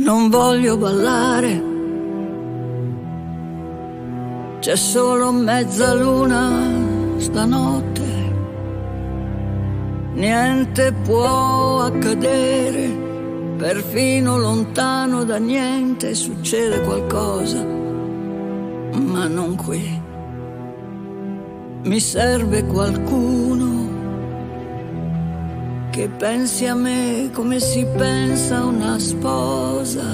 Non voglio ballare, c'è solo mezzaluna stanotte. Niente può accadere, perfino lontano da niente succede qualcosa, ma non qui. Mi serve qualcuno che pensi a me come si pensa a una sposa.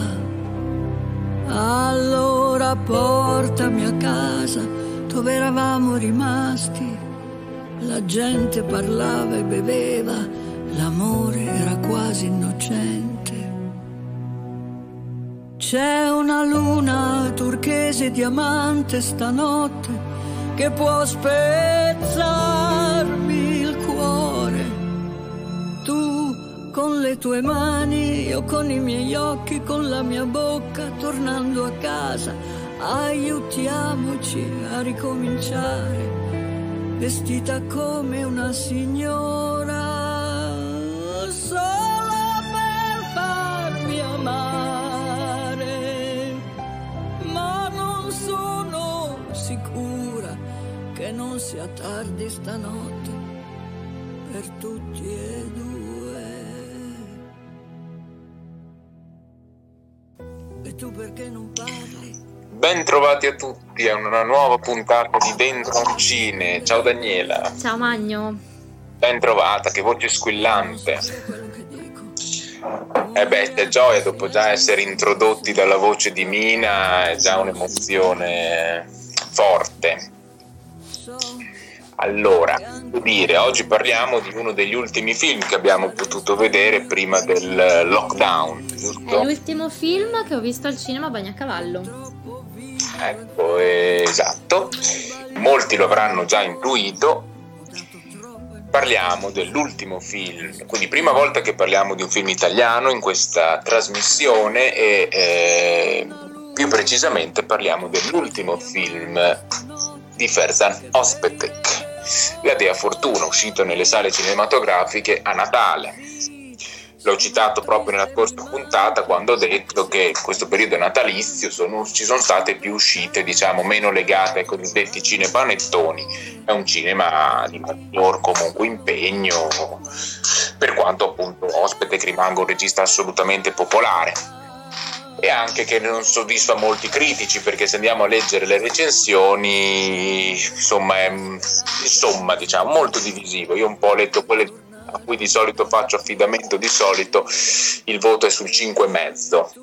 Allora portami a casa dove eravamo rimasti. La gente parlava e beveva, l'amore era quasi innocente. C'è una luna turchese diamante stanotte che può spezzarmi con le tue mani, io con i miei occhi, con la mia bocca, tornando a casa, aiutiamoci a ricominciare, vestita come una signora, solo per farmi amare, ma non sono sicura che non sia tardi stanotte per tutti e due. Parli? Ben trovati a tutti a una nuova puntata di Dentro Cine. Ciao Daniela. Ciao Magno. Ben trovata, che voce squillante. Eh beh, c'è gioia dopo già essere introdotti dalla voce di Mina, è già un'emozione forte. Allora, dire, oggi parliamo di uno degli ultimi film che abbiamo potuto vedere prima del lockdown, giusto? È l'ultimo film che ho visto al cinema a Bagnacavallo. Ecco, esatto. Molti lo avranno già intuito. Parliamo dell'ultimo film, quindi prima volta che parliamo di un film italiano in questa trasmissione e eh, più precisamente parliamo dell'ultimo film di Ferzan Ospetek la Dea Fortuna, uscito nelle sale cinematografiche a Natale. L'ho citato proprio nella scorsa puntata quando ho detto che in questo periodo natalizio sono, ci sono state più uscite, diciamo, meno legate ai cosiddetti cinepanettoni. È un cinema di maggior comunque impegno, per quanto appunto ospite che rimanga un regista assolutamente popolare e anche che non soddisfa molti critici perché se andiamo a leggere le recensioni insomma è insomma diciamo molto divisivo io un po' ho letto quelle a cui di solito faccio affidamento di solito il voto è sul 5,5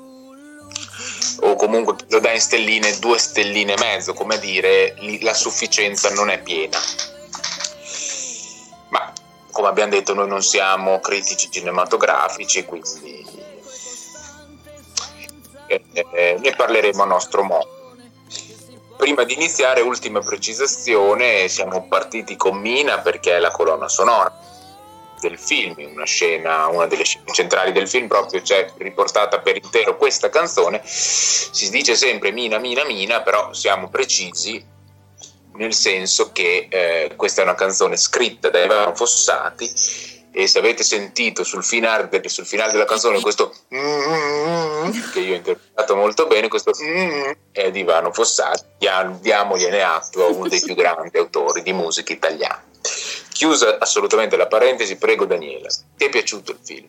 o comunque lo dà in stelline due stelline e mezzo come a dire la sufficienza non è piena. Ma come abbiamo detto noi non siamo critici cinematografici quindi eh, ne parleremo a nostro modo. Prima di iniziare, ultima precisazione, siamo partiti con Mina perché è la colonna sonora del film, una scena, una delle scene centrali del film proprio c'è riportata per intero questa canzone, si dice sempre Mina, Mina, Mina, però siamo precisi nel senso che eh, questa è una canzone scritta da Ivano Fossati. E se avete sentito sul finale, sul finale della canzone questo che io ho interpretato molto bene, questo è di Ivano Fossati, diamogliene atto a uno dei più grandi autori di musica italiana. Chiusa assolutamente la parentesi, prego Daniela, ti è piaciuto il film?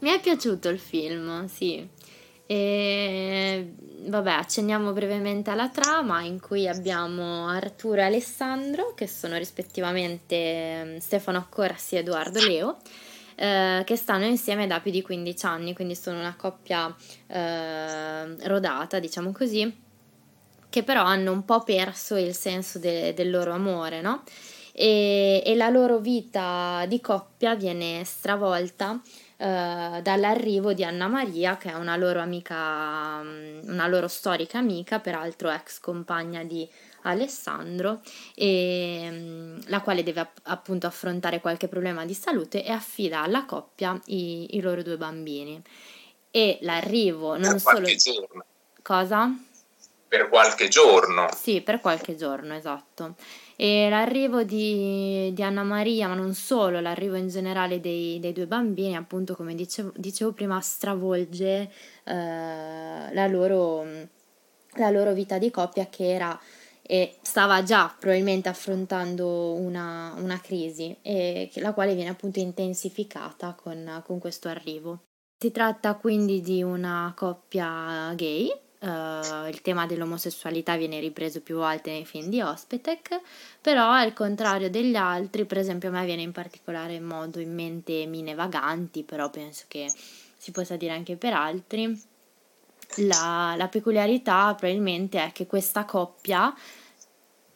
Mi è piaciuto il film, sì. E vabbè, accenniamo brevemente alla trama in cui abbiamo Arturo e Alessandro, che sono rispettivamente mm, Stefano Accorsi e Edoardo Leo, eh, che stanno insieme da più di 15 anni, quindi sono una coppia eh, rodata, diciamo così, che però hanno un po' perso il senso de- del loro amore, no? E, e la loro vita di coppia viene stravolta eh, dall'arrivo di Anna Maria, che è una loro amica, mm, una loro storica amica, peraltro ex compagna di Alessandro, e, mm, la quale deve appunto affrontare qualche problema di salute e affida alla coppia i, i loro due bambini. E l'arrivo non solo... Giorno. Cosa? per qualche giorno. Sì, per qualche giorno, esatto. E l'arrivo di, di Anna Maria, ma non solo, l'arrivo in generale dei, dei due bambini, appunto, come dicevo, dicevo prima, stravolge eh, la, loro, la loro vita di coppia che era e stava già probabilmente affrontando una, una crisi, e la quale viene appunto intensificata con, con questo arrivo. Si tratta quindi di una coppia gay, uh, il tema dell'omosessualità viene ripreso più volte nei film di Ospetec, però al contrario degli altri, per esempio a me viene in particolare modo in mente Mine Vaganti, però penso che si possa dire anche per altri, la, la peculiarità probabilmente è che questa coppia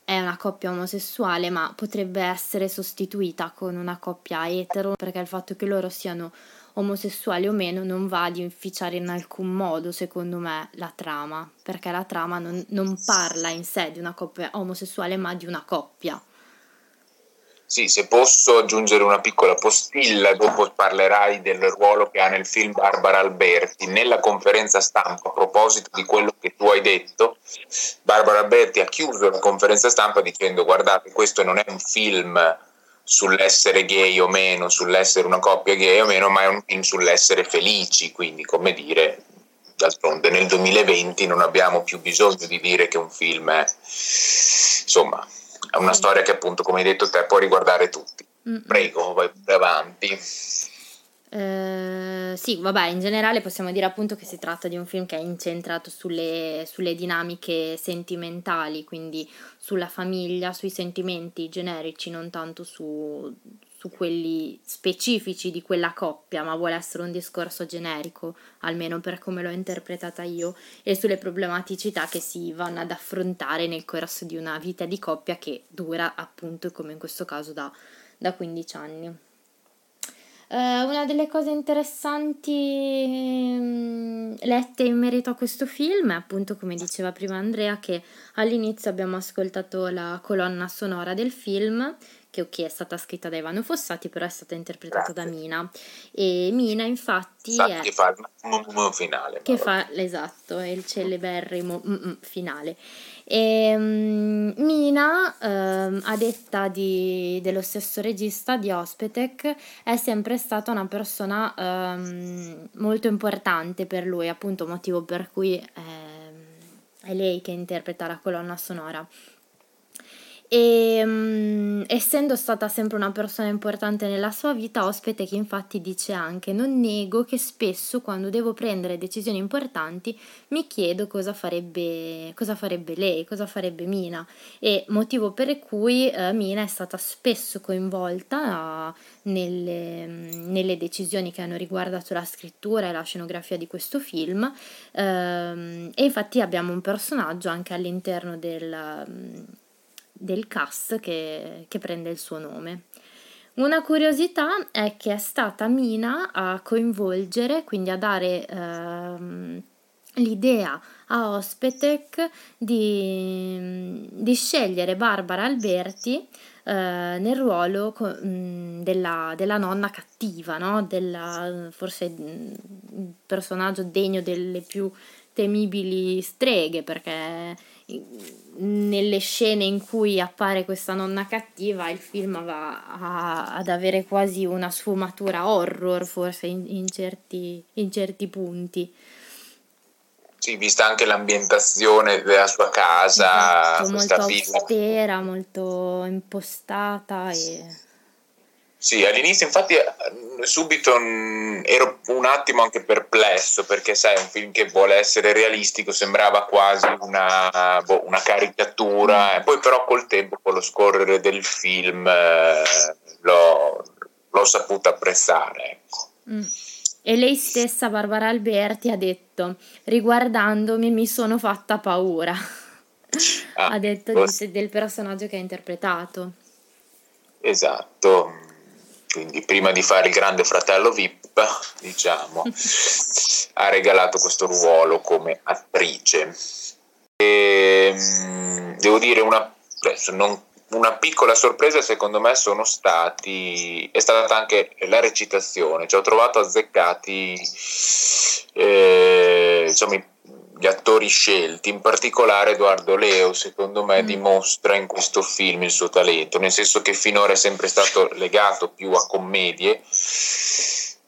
è una coppia omosessuale, ma potrebbe essere sostituita con una coppia etero, perché il fatto che loro siano omosessuali o meno non va ad inficiare in alcun modo, secondo me, la trama, perché la trama non, non parla in sé di una coppia omosessuale, ma di una coppia. Sì, se posso aggiungere una piccola postilla, dopo parlerai del ruolo che ha nel film Barbara Alberti. Nella conferenza stampa, a proposito di quello che tu hai detto, Barbara Alberti ha chiuso la conferenza stampa dicendo guardate, questo non è un film sull'essere gay o meno, sull'essere una coppia gay o meno, ma è un film sull'essere felici, quindi come dire, d'altronde nel 2020 non abbiamo più bisogno di dire che un film è, insomma, è una storia che appunto, come hai detto te, può riguardare tutti. Prego, vai avanti. Uh, sì, vabbè, in generale possiamo dire appunto che si tratta di un film che è incentrato sulle, sulle, dinamiche sentimentali, quindi sulla famiglia, sui sentimenti generici, non tanto su, su quelli specifici di quella coppia, ma vuole essere un discorso generico, almeno per come l'ho interpretata io, e sulle problematicità che si vanno ad affrontare nel corso di una vita di coppia che dura appunto, come in questo caso, da, da 15 anni. Uh, una delle cose interessanti um, lette in merito a questo film è appunto, come diceva prima Andrea, che all'inizio abbiamo ascoltato la colonna sonora del film, che ok è stata scritta da Ivano Fossati, però è stata interpretata Grazie. da Mina. E Mina infatti... Sa è... che fa il mm, finale. Che fa, esatto, è il celeberrimo mm, finale. E, um, Mina, um, a detta di, dello stesso regista di Ospetec, è sempre stata una persona um, molto importante per lui, appunto motivo per cui è, è lei che interpreta la colonna sonora. E um, essendo stata sempre una persona importante nella sua vita, ospite che infatti dice anche: Non nego che spesso quando devo prendere decisioni importanti mi chiedo cosa farebbe, cosa farebbe lei, cosa farebbe Mina. E motivo per cui uh, Mina è stata spesso coinvolta uh, nelle, um, nelle, decisioni che hanno riguardato la scrittura e la scenografia di questo film. Uh, e infatti abbiamo un personaggio anche all'interno del. Um, del cast che, che prende il suo nome. Una curiosità è che è stata Mina a coinvolgere, quindi a dare ehm, l'idea a Ospetec di, di, scegliere Barbara Alberti eh, nel ruolo co- della, della, nonna cattiva, no? della, forse il personaggio degno delle più temibili streghe, perché nelle scene in cui appare questa nonna cattiva il film va a, ad avere quasi una sfumatura horror forse in, in, certi, in certi punti. Sì, vista anche l'ambientazione della sua casa, esatto, molto austera, molto impostata e sì, all'inizio infatti eh, subito mm, ero un attimo anche perplesso perché sai, un film che vuole essere realistico sembrava quasi una, boh, una caricatura, e poi però col tempo, con lo scorrere del film, eh, l'ho, l'ho saputo apprezzare. Ecco. Mm. E lei stessa, Barbara Alberti, ha detto, riguardandomi mi sono fatta paura. Ah, ha detto di, del personaggio che ha interpretato. Esatto quindi prima di fare il grande fratello VIP, diciamo, ha regalato questo ruolo come attrice. E, ehm, devo dire una, adesso non, una piccola sorpresa secondo me sono stati, è stata anche la recitazione, ci ho trovato azzeccati eh, diciamo, gli attori scelti, in particolare Edoardo Leo, secondo me mm. dimostra in questo film il suo talento, nel senso che finora è sempre stato legato più a commedie,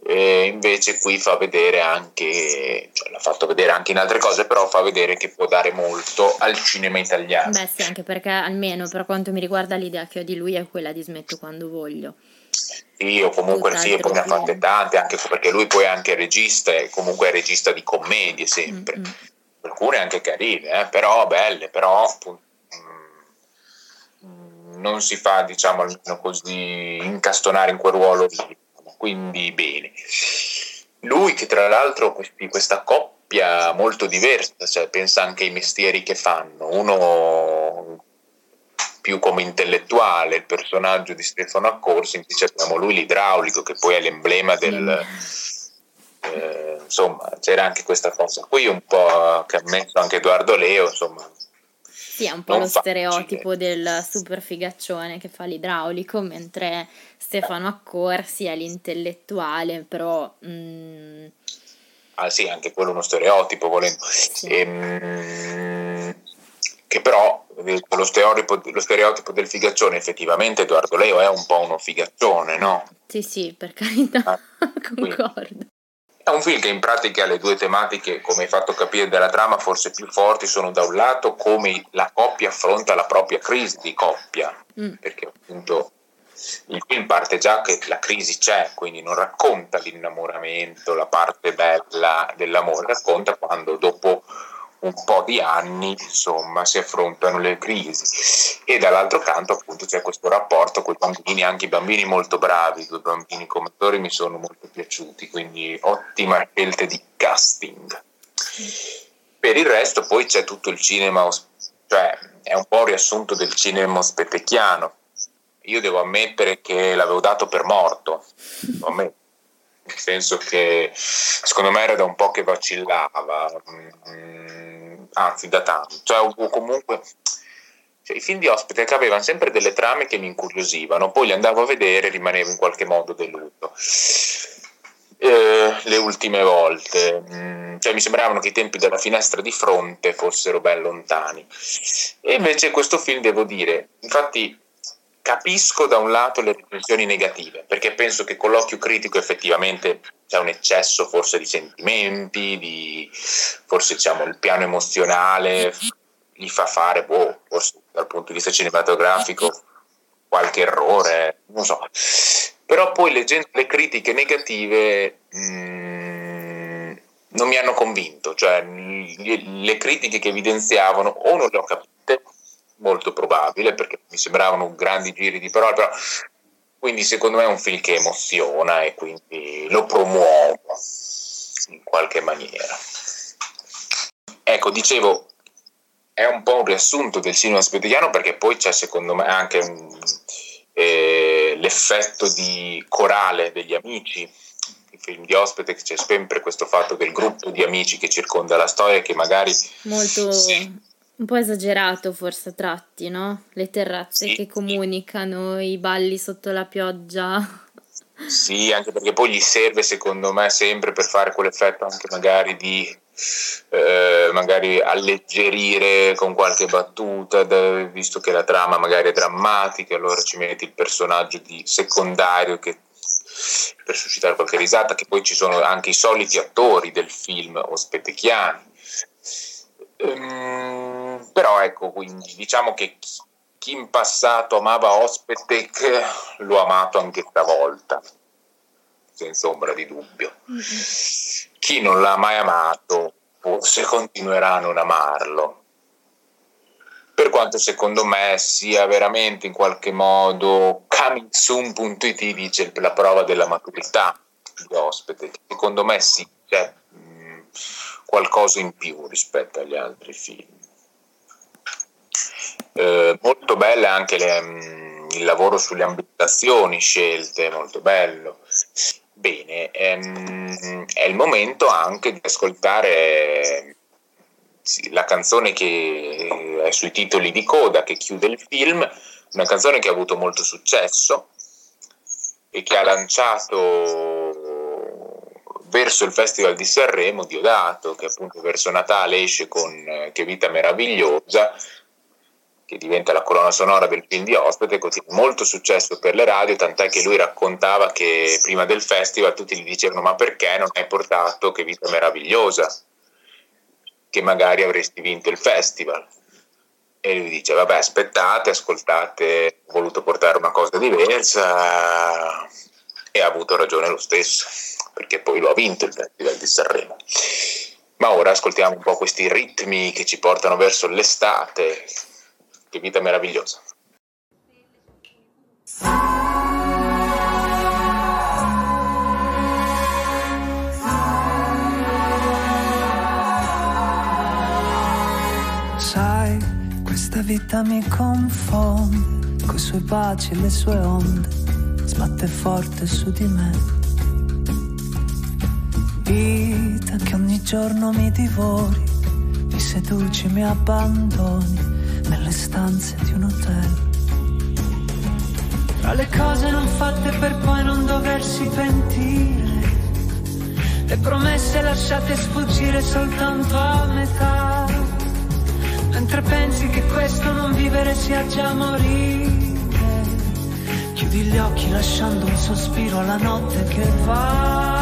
e invece qui fa vedere anche, cioè l'ha fatto vedere anche in altre cose, però fa vedere che può dare molto al cinema italiano. Beh sì, anche perché almeno per quanto mi riguarda l'idea che ho di lui è quella di smetto quando voglio. Sì, o comunque sì, poi ne ha fatte tante, anche perché lui poi è anche regista e comunque è regista di commedie sempre. Mm-hmm alcune anche carine, eh, però belle, però mm, non si fa, diciamo, almeno così incastonare in quel ruolo lì, quindi bene. Lui che tra l'altro questi, questa coppia molto diversa, cioè pensa anche ai mestieri che fanno, uno più come intellettuale, il personaggio di Stefano Accorsi, invece abbiamo lui l'idraulico che poi è l'emblema del... Eh, insomma c'era anche questa cosa qui un po' che ha messo anche Edoardo Leo insomma sì, è un po' lo stereotipo del super figaccione che fa l'idraulico, mentre Stefano Accorsi è l'intellettuale, però... Mm... Ah sì, anche quello è uno stereotipo, volendo. Sì. Ehm, che però lo stereotipo, lo stereotipo, del figaccione, effettivamente Edoardo Leo è un po' uno figaccione, no? Sì, sì, per carità, ah, concordo. È un film che in pratica le due tematiche, come hai fatto capire dalla trama, forse più forti sono da un lato come la coppia affronta la propria crisi di coppia, mm. perché appunto il film parte già che la crisi c'è, quindi non racconta l'innamoramento, la parte bella dell'amore, racconta quando dopo un po' di anni insomma si affrontano le crisi. E dall'altro canto appunto c'è questo rapporto con i bambini anche i bambini molto bravi due bambini come attori mi sono molto piaciuti quindi ottima scelta di casting. Per il resto poi c'è tutto il cinema cioè è un po' un riassunto del cinema spetecchiano io devo ammettere che l'avevo dato per morto nel senso che secondo me era da un po' che vacillava mm, anzi da tanto, cioè, comunque cioè, i film di ospite che avevano sempre delle trame che mi incuriosivano, poi li andavo a vedere e rimanevo in qualche modo deluso. Eh, le ultime volte, mm, cioè mi sembravano che i tempi della finestra di fronte fossero ben lontani. E invece questo film, devo dire, infatti capisco da un lato le riflessioni negative, perché penso che con l'occhio critico effettivamente c'è un eccesso forse di sentimenti, di, forse diciamo il piano emozionale gli fa fare, boh, forse dal punto di vista cinematografico qualche errore, non so. Però poi leggendo le critiche negative mh, mm, non mi hanno convinto, cioè le critiche che evidenziavano o non le ho capite molto probabile perché mi sembravano grandi giri di parole, però quindi secondo me è un film che emoziona e quindi lo promuovo in qualche maniera. Ecco, dicevo, è un po' un riassunto del cinema spettigliano perché poi c'è secondo me anche un, eh, l'effetto di corale degli amici i film di ospite c'è sempre questo fatto del gruppo di amici che circonda la storia che magari molto sì un po' esagerato forse a tratti, no? Le terrazze sì, che comunicano, sì. i balli sotto la pioggia. Sì, anche perché poi gli serve secondo me sempre per fare quell'effetto anche magari di eh, magari alleggerire con qualche battuta, visto che la trama magari è drammatica, allora ci metti il personaggio di secondario che per suscitare qualche risata, che poi ci sono anche i soliti attori del film ospetecchiani. Ehm, però ecco, quindi diciamo che chi in passato amava Ospetec lo amato anche stavolta, senza ombra di dubbio. Chi non l'ha mai amato forse continuerà a non amarlo. Per quanto secondo me sia veramente in qualche modo comingsoon.it dice la prova della maturità di ospite, secondo me sì, c'è mh, qualcosa in più rispetto agli altri film. Eh, molto belle anche le, mm, il lavoro sulle ambientazioni scelte, molto bello. Bene, ehm, è il momento anche di ascoltare la canzone che è sui titoli di coda che chiude il film, una canzone che ha avuto molto successo e che ha lanciato verso il Festival di Sanremo Diodato, che appunto verso Natale esce con eh, Che vita meravigliosa, che diventa la colonna sonora del film di ospite, così molto successo per le radio, tant'è che lui raccontava che prima del festival tutti gli dicevano ma perché non hai portato Che vita meravigliosa, che magari avresti vinto il festival. E lui dice vabbè aspettate, ascoltate, ho voluto portare una cosa diversa e ha avuto ragione lo stesso, perché poi lo ha vinto il Festival di Sanremo. Ma ora ascoltiamo un po' questi ritmi che ci portano verso l'estate, che vita meravigliosa. Sai, questa vita mi confonde, coi suoi baci e le sue onde, sbatte forte su di me. Vita che ogni giorno mi divori, mi seduci, mi abbandoni nelle stanze di un hotel. Tra le cose non fatte per poi non doversi pentire, le promesse lasciate sfuggire soltanto a metà, mentre pensi che questo non vivere sia già morire. Chiudi gli occhi lasciando un sospiro alla notte che va.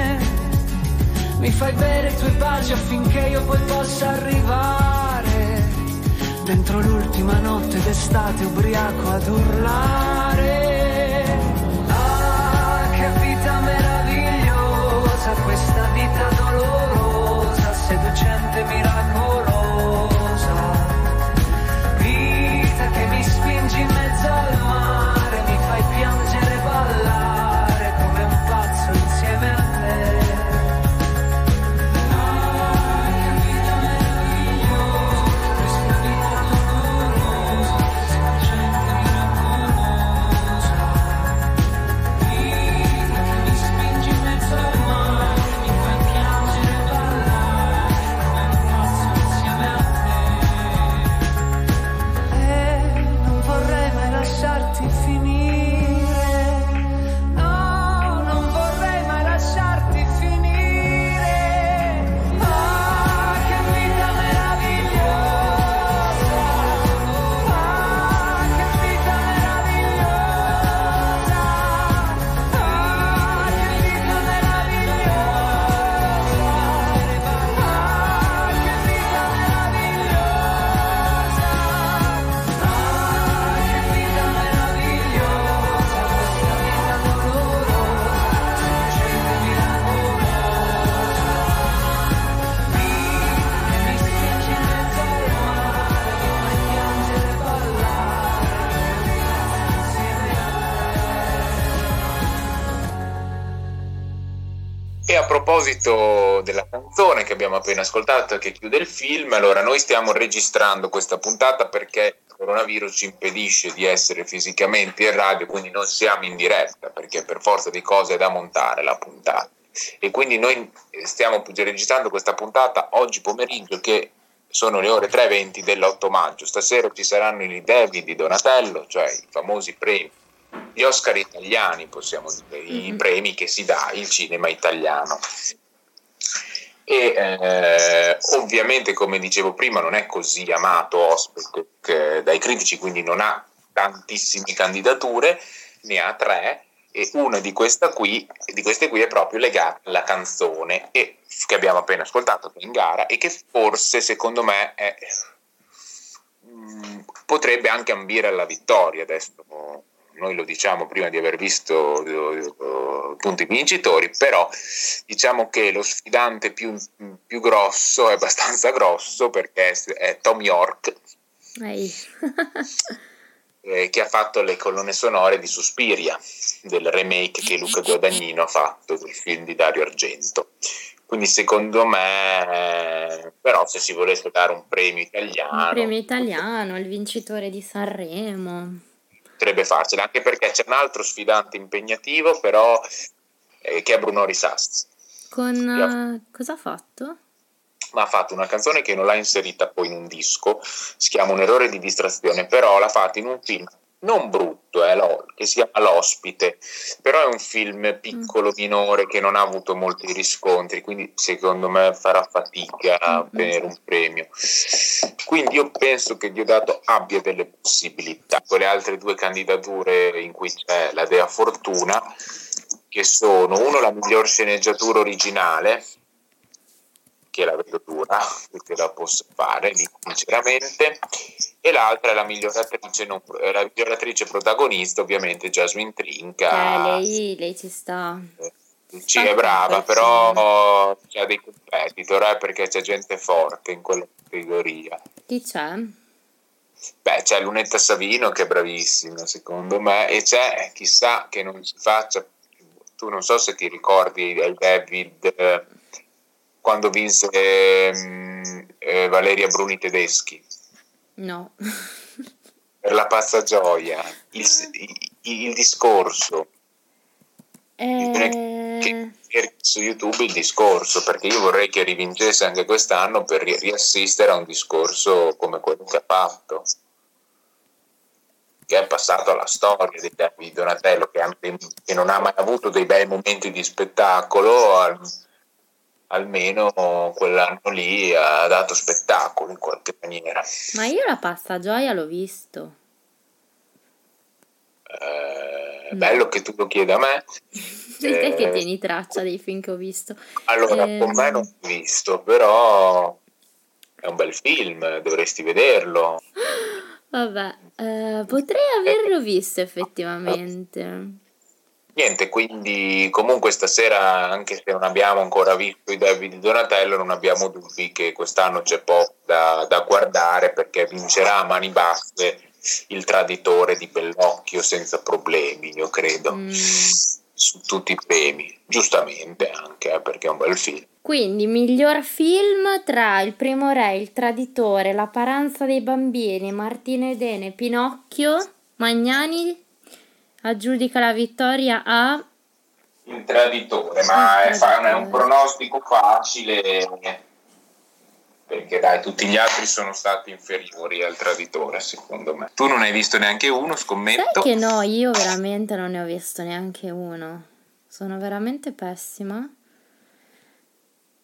Mi fai bere i tuoi baci affinché io poi possa arrivare dentro l'ultima notte d'estate ubriaco ad urlare. Ah, che vita meravigliosa, questa vita dolorosa, seducente, miracolosa. Proposito della canzone che abbiamo appena ascoltato che chiude il film, allora noi stiamo registrando questa puntata perché il coronavirus ci impedisce di essere fisicamente in radio, quindi non siamo in diretta perché per forza di cose è da montare la puntata. E quindi noi stiamo registrando questa puntata oggi pomeriggio che sono le ore 3.20 dell'8 maggio. Stasera ci saranno i David di Donatello, cioè i famosi premi gli Oscar italiani, possiamo dire, i Mhm. premi che si dà il cinema italiano. E eh, ovviamente, come dicevo prima, non è così amato ospite che- dai critici, quindi non ha tantissime candidature, ne ha tre, e una di, qui, di queste qui è proprio legata alla canzone e, che abbiamo appena ascoltato, in gara, e che forse, secondo me, è- mm, potrebbe anche ambire alla vittoria. Adesso noi lo diciamo prima di aver visto uh, punti vincitori, però diciamo che lo sfidante più, più grosso è abbastanza grosso perché è, Tom York. eh, che ha fatto le colonne sonore di Suspiria, del remake che Luca Guadagnino ha fatto del film di Dario Argento. Quindi secondo me, però se si volesse dare un premio italiano... Un premio italiano, il vincitore di Sanremo. Potrebbe farcela, anche perché c'è un altro sfidante impegnativo, però, eh, che è Bruno Risast. Con... Uh, cosa ha fatto? ma ha fatto una canzone che non l'ha inserita poi in un disco, si chiama Un errore di distrazione, però l'ha fatta in un film non brutto, eh, lo, che si chiama L'ospite, però è un film piccolo, minore, che non ha avuto molti riscontri, quindi secondo me farà fatica a ottenere un premio. Quindi io penso che Diodato abbia delle possibilità. Con le altre due candidature in cui c'è la Dea Fortuna, che sono uno la miglior sceneggiatura originale, che la vedo dura, che la posso fare, sinceramente, e l'altra è la miglior attrice, non, la miglior attrice protagonista, ovviamente Jasmine Trinca. Eh, lei, lei ci sta. Ci è brava, però c'è dei competitor, eh, perché c'è gente forte in quella categoria. Chi c'è? Beh, c'è Lunetta Savino che è bravissima, secondo me, e c'è, chissà che non si faccia, tu non so se ti ricordi David... Eh, quando vinse eh, eh, Valeria Bruni Tedeschi. No. per la pazza gioia, il, il, il discorso. Eh... su YouTube il discorso perché io vorrei che rivincesse anche quest'anno per riassistere a un discorso come quello che ha fatto che è passato alla storia di Donatello che, che non ha mai avuto dei bei momenti di spettacolo almeno quell'anno lì ha dato spettacolo in qualche maniera. Ma io la pasta gioia l'ho visto. Eh, no. Bello che tu lo chieda a me. Sei eh, che tieni traccia dei film che ho visto. Allora, eh, con me non ho visto, però è un bel film, dovresti vederlo. Vabbè, eh, potrei averlo visto effettivamente. Niente, quindi comunque stasera, anche se non abbiamo ancora visto i David Donatello, non abbiamo dubbi che quest'anno c'è poco da, da guardare perché vincerà a mani basse il traditore di Bellocchio senza problemi, io credo, mm. su tutti i premi, giustamente anche eh, perché è un bel film. Quindi, miglior film tra Il primo re, Il traditore, La paranza dei bambini, Martino Edene, Pinocchio, Magnani aggiudica la vittoria a il traditore, ma il traditore. È, un pronostico facile perché dai, tutti gli altri sono stati inferiori al traditore, secondo me. Tu non hai visto neanche uno, scommetto? Sai che no, io veramente non ne ho visto neanche uno. Sono veramente pessima.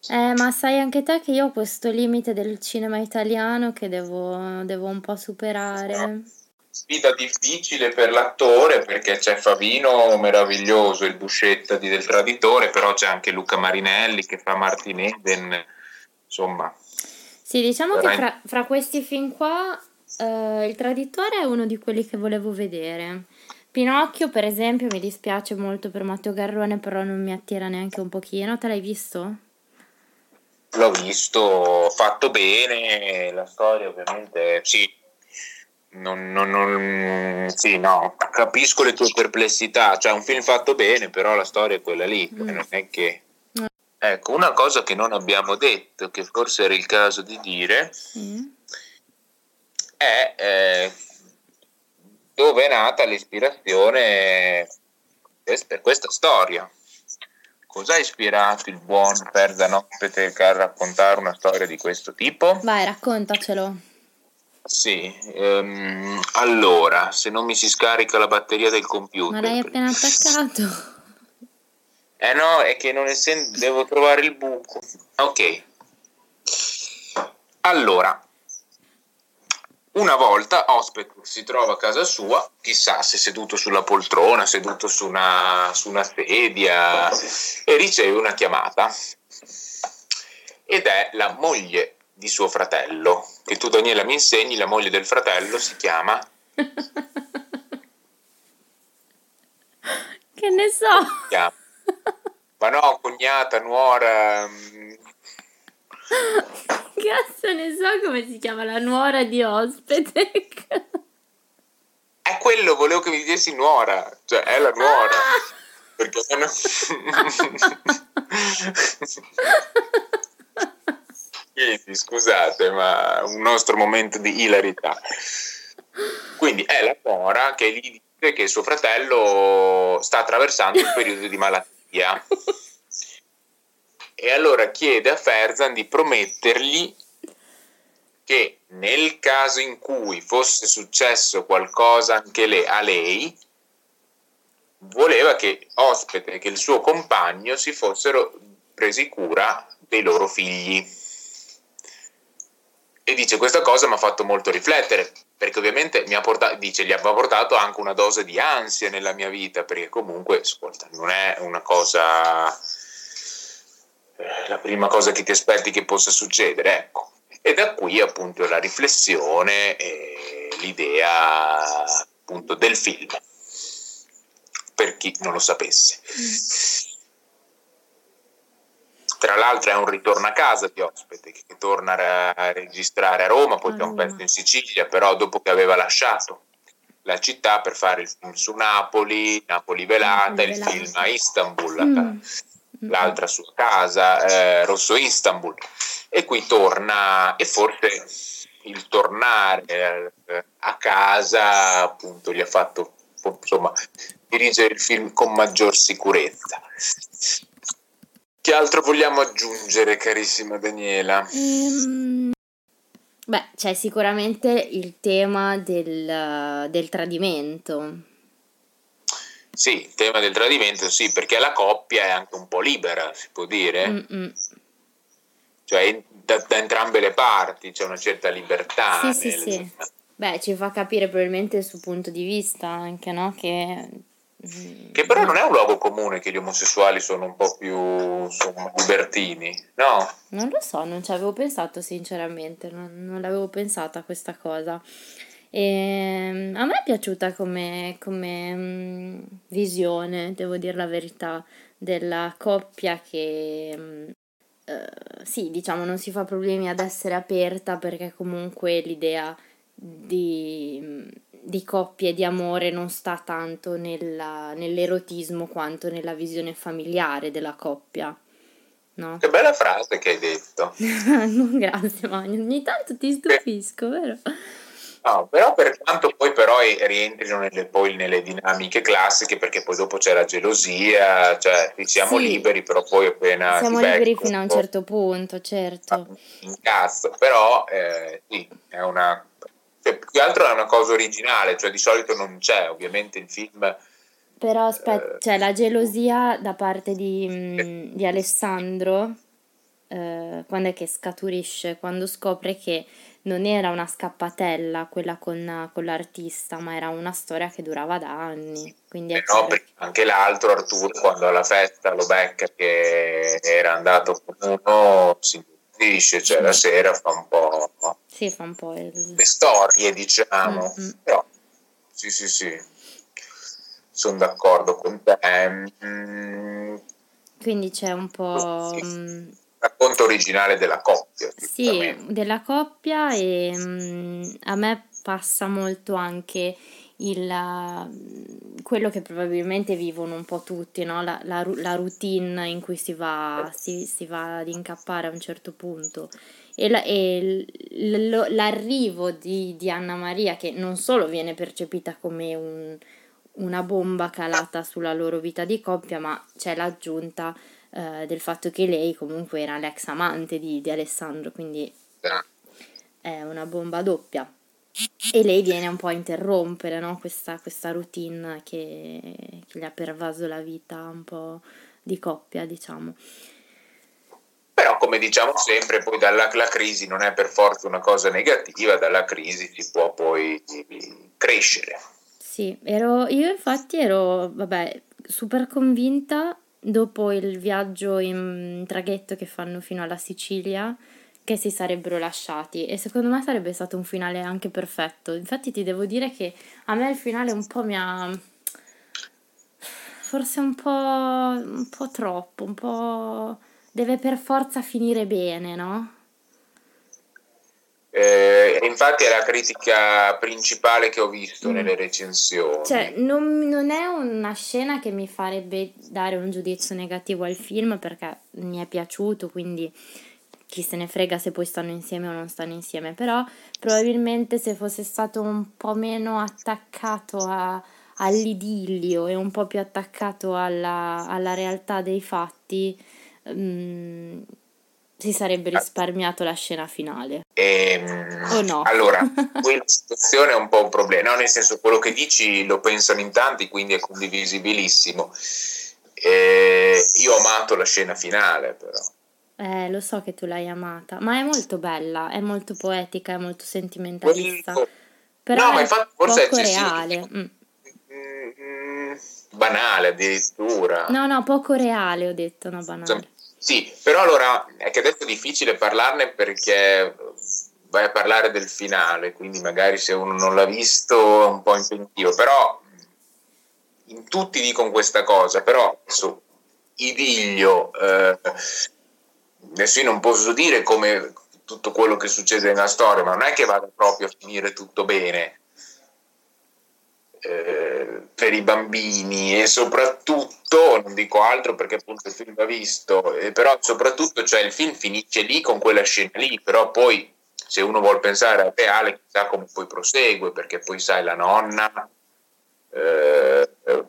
Eh, ma sai anche te che io ho questo limite del cinema italiano che devo, devo un po' superare sfida difficile per l'attore perché c'è Favino meraviglioso, il Buscetta di del Traditore, però c'è anche Luca Marinelli che fa Martin Eden, insomma. Sì, diciamo che fra, fra, questi film qua eh, il Traditore è uno di quelli che volevo vedere. Pinocchio, per esempio, mi dispiace molto per Matteo Garrone, però non mi attira neanche un pochino. Te l'hai visto? L'ho visto, fatto bene, la storia ovviamente sì, non, non, non, sì, no, capisco le tue perplessità. Cioè, un film fatto bene, però la storia è quella lì. Mm. Non è che. Ecco, una cosa che non abbiamo detto, che forse era il caso di dire, mm. è eh, dove è nata l'ispirazione per questa storia. Cosa ha ispirato il buon Perdanotte a raccontare una storia di questo tipo? Vai, raccontacelo. Sì, ehm, allora, se non mi si scarica la batteria del computer. Ma l'hai appena attaccato. Eh no, è che non essendo devo trovare il buco. Ok. Allora, una volta Ospet si trova a casa sua, chissà se seduto sulla poltrona, seduto su una, su una sedia, e riceve una chiamata. Ed è la moglie di suo fratello, che tu Daniela mi insegni, la moglie del fratello si chiama... Che ne so. Ma no, cognata, nuora. Mm. Cazzo ne so come si chiama la nuora di ospite. È quello, volevo che mi dicessi nuora, cioè è la nuora. Ah! Perché se Quindi scusate, ma un nostro momento di hilarità. Quindi è la nuora che gli dice che suo fratello sta attraversando un periodo di malattia. E allora chiede a Ferzan di promettergli che nel caso in cui fosse successo qualcosa anche le, a lei, voleva che ospite che il suo compagno si fossero presi cura dei loro figli. E dice questa cosa mi ha fatto molto riflettere, perché ovviamente mi ha portato, dice, gli aveva portato anche una dose di ansia nella mia vita, perché comunque, ascolta, non è una cosa, eh, la prima cosa che ti aspetti che possa succedere, ecco. E da qui appunto la riflessione e l'idea appunto del film, per chi non lo sapesse. Tra l'altro è un ritorno a casa di ospite che torna a registrare a Roma, poi c'è un pezzo in Sicilia, però dopo che aveva lasciato la città per fare il film su Napoli, Napoli velata, il film a Istanbul, mm. l'altra sua casa, eh, Rosso Istanbul. E qui torna e forse il tornare eh, a casa appunto gli ha fatto insomma dirigere il film con maggior sicurezza che altro vogliamo aggiungere carissima Daniela? Um, beh c'è sicuramente il tema del, del tradimento sì, il tema del tradimento sì, perché la coppia è anche un po' libera, si può dire. Mm-mm cioè da, da, entrambe le parti c'è una certa libertà. Sì, nel... sì, sì. Beh, ci fa capire probabilmente il suo punto di vista anche, no? Che, che però non è un luogo comune che gli omosessuali sono un po' più insomma, libertini, no? Non lo so, non ci avevo pensato sinceramente, non, non l'avevo pensata questa cosa. E, ehm, a me è piaciuta come, come um, visione, devo dire la verità, della coppia che um, uh, sì, diciamo, non si fa problemi ad essere aperta perché comunque l'idea di, di coppie di amore non sta tanto nella, nell'erotismo quanto nella visione familiare della coppia. No? Che bella frase che hai detto. Grazie, ma ogni tanto ti stupisco, vero? No, però per quanto poi però rientrino nelle, poi nelle dinamiche classiche, perché poi dopo c'è la gelosia, cioè siamo sì. liberi, però poi appena... Siamo liberi fino a un certo punto, certo. Incazzo, però eh, sì, è una... Che altro è una cosa originale, cioè di solito non c'è, ovviamente il film... Però aspetta, eh, cioè la gelosia da parte di, mh, mm, di Alessandro, eh, quando è che scaturisce? Quando scopre che non era una scappatella quella con, con, l'artista, ma era una storia che durava da anni. Quindi eh no, anche l'altro Arturo, quando alla festa lo becca che era andato con uno, si dice, cioè la sera fa un po'. Sì, fa un po' il... le storie, diciamo. Mm-hmm. Però, sì, sì, sì, sono d'accordo con te. Mm. Quindi c'è un po'. Sì. Mm, racconto originale della coppia. Sì, della coppia e um, a me passa molto anche il, quello che probabilmente vivono un po' tutti, no? la, la, la, routine in cui si va, si, si, va ad incappare a un certo punto. E, la, e l, l'arrivo di, di, Anna Maria, che non solo viene percepita come un, una bomba calata sulla loro vita di coppia, ma c'è l'aggiunta eh, del fatto che lei comunque era l'ex amante di, di Alessandro, quindi è una bomba doppia. E lei viene un po' a interrompere no? questa, questa, routine che, che gli ha pervaso la vita un po' di coppia, diciamo. Però come diciamo sempre, poi dalla la crisi non è per forza una cosa negativa, dalla crisi si può poi crescere. Sì, ero, io infatti ero, vabbè, super convinta dopo il viaggio in traghetto che fanno fino alla Sicilia che si sarebbero lasciati e secondo me sarebbe stato un finale anche perfetto. Infatti ti devo dire che a me il finale un po' mi ha forse un po', un po' troppo, un po'... deve per forza finire bene, no? Eh, infatti è la critica principale che ho visto Mm. nelle recensioni. Cioè, non, non è una scena che mi farebbe dare un giudizio negativo al film perché mi è piaciuto, quindi chi se ne frega se poi stanno insieme o non stanno insieme, però probabilmente se fosse stato un po' meno attaccato a- all'idillio e un po' più attaccato alla, alla realtà dei fatti, mm, si sarebbe risparmiato la scena finale. Ehm, O no? Allora, quella situazione è un po' un problema, no? nel senso quello che dici lo pensano in tanti, quindi è condivisibilissimo. Eh, io ho amato la scena finale, però. Eh, lo so che tu l'hai amata, ma è molto bella, è molto poetica, è molto sentimentalista. Quello- Però No, ma è infatti forse è poco eccessivo. reale. Mm. Mm, mm, banale addirittura. No, no, poco reale ho detto, no, banale. Sì, però allora è che adesso è difficile parlarne perché vai a parlare del finale, quindi magari se uno non l'ha visto è un po' impegnativo, però in tutti dicono questa cosa, però adesso idillio, eh, adesso io non posso dire come tutto quello che succede nella storia, ma non è che vada proprio a finire tutto bene eh, per i bambini e soprattutto, non dico altro perché appunto il film va visto, eh, però soprattutto cioè, il film finisce lì con quella scena lì, però poi se uno vuole pensare al reale chissà come poi prosegue, perché poi sai la nonna eh, eh,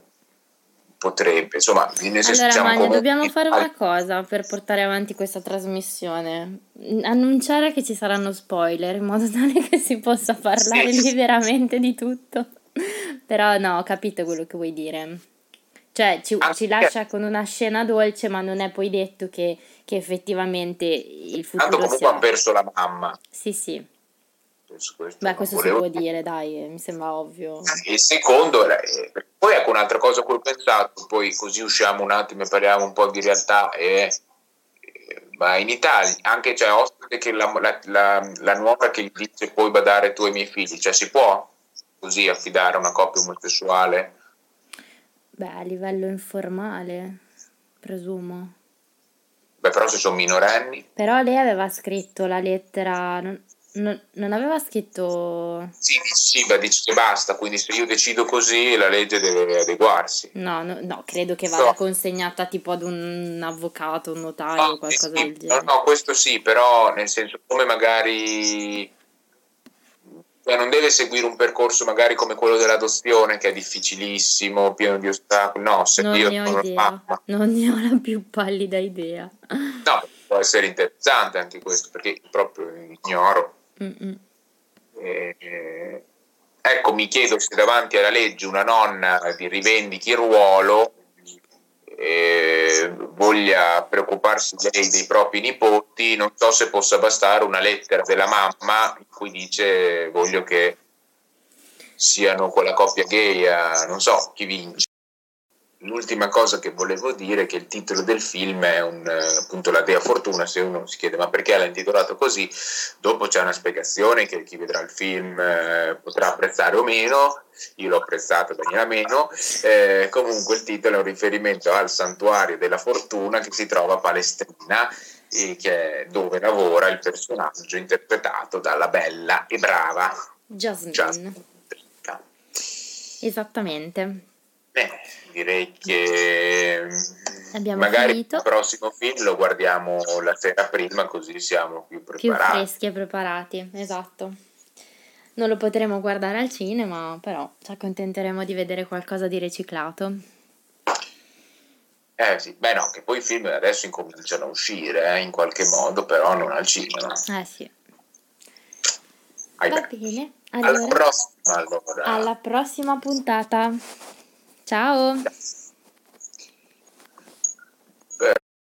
potrebbe, insomma, senso, Allora, Magno, come- dobbiamo fare una cosa per portare avanti questa trasmissione. Annunciare che ci saranno spoiler in modo tale che si possa parlare Sì. liberamente di tutto. Però no, ho capito quello che vuoi dire. Cioè, ci, Anche- ci lascia con una scena dolce, ma non è poi detto che, che effettivamente il Tanto futuro comunque sia... ha perso la mamma. Sì, sì. Questo- questo Beh, questo si volevo può dire, dai, mi sembra ovvio. E il secondo, era- eh, poi ecco un'altra cosa a cui ho pensato, poi così usciamo un attimo e parliamo un po' di realtà, è, eh, ma in Italia anche c'è ospite che la, la, la, la nuora che gli dice puoi badare tu ai miei figli, cioè si può così affidare a una coppia omosessuale? Beh, a livello informale, presumo. Beh però se sono minorenni, Però lei aveva scritto la lettera, non, non- non aveva scritto... sì, sì, beh, dice che basta, quindi se io decido così la legge deve adeguarsi. No, no, no, credo che vada No. consegnata tipo ad un avvocato, un notario o No, qualcosa sì, del no, genere. no, questo sì, però nel senso come magari cioè, non deve seguire un percorso magari come quello dell'adozione che è difficilissimo, pieno di ostacoli. No, se Non io ne ho idea, mamma, non ne ho la più pallida idea. no, può essere interessante anche questo perché proprio ignoro. Eh, ecco, mi chiedo se davanti alla legge una nonna vi rivendichi il ruolo eh, voglia preoccuparsi lei dei propri nipoti, non so se possa bastare una lettera della mamma in cui dice voglio che siano quella coppia gay, non so chi vince. L'ultima cosa che volevo dire è che il titolo del film è un, eh, appunto la Dea Fortuna, se uno si chiede ma perché l'ha intitolato così, dopo c'è una spiegazione che chi vedrà il film eh, potrà apprezzare o meno, io l'ho apprezzato, Daniela meno, eh, comunque il titolo è un riferimento al santuario della fortuna che si trova a Palestrina e che è dove lavora il personaggio interpretato dalla bella e brava Jasmine, Jasmine. esattamente. Eh, direi che Abbiamo magari finito. il prossimo film lo guardiamo la sera prima così siamo più Più preparati. freschi e preparati, esatto. Non lo potremo guardare al cinema, però ci accontenteremo di vedere qualcosa di riciclato. Eh sì, beh no, che poi i film adesso incominciano a uscire eh, in qualche modo, però non al cinema. Eh sì. Ahimè. Va bene. Alla Allora, prossima allora. alla prossima puntata. Ciao. Ciao.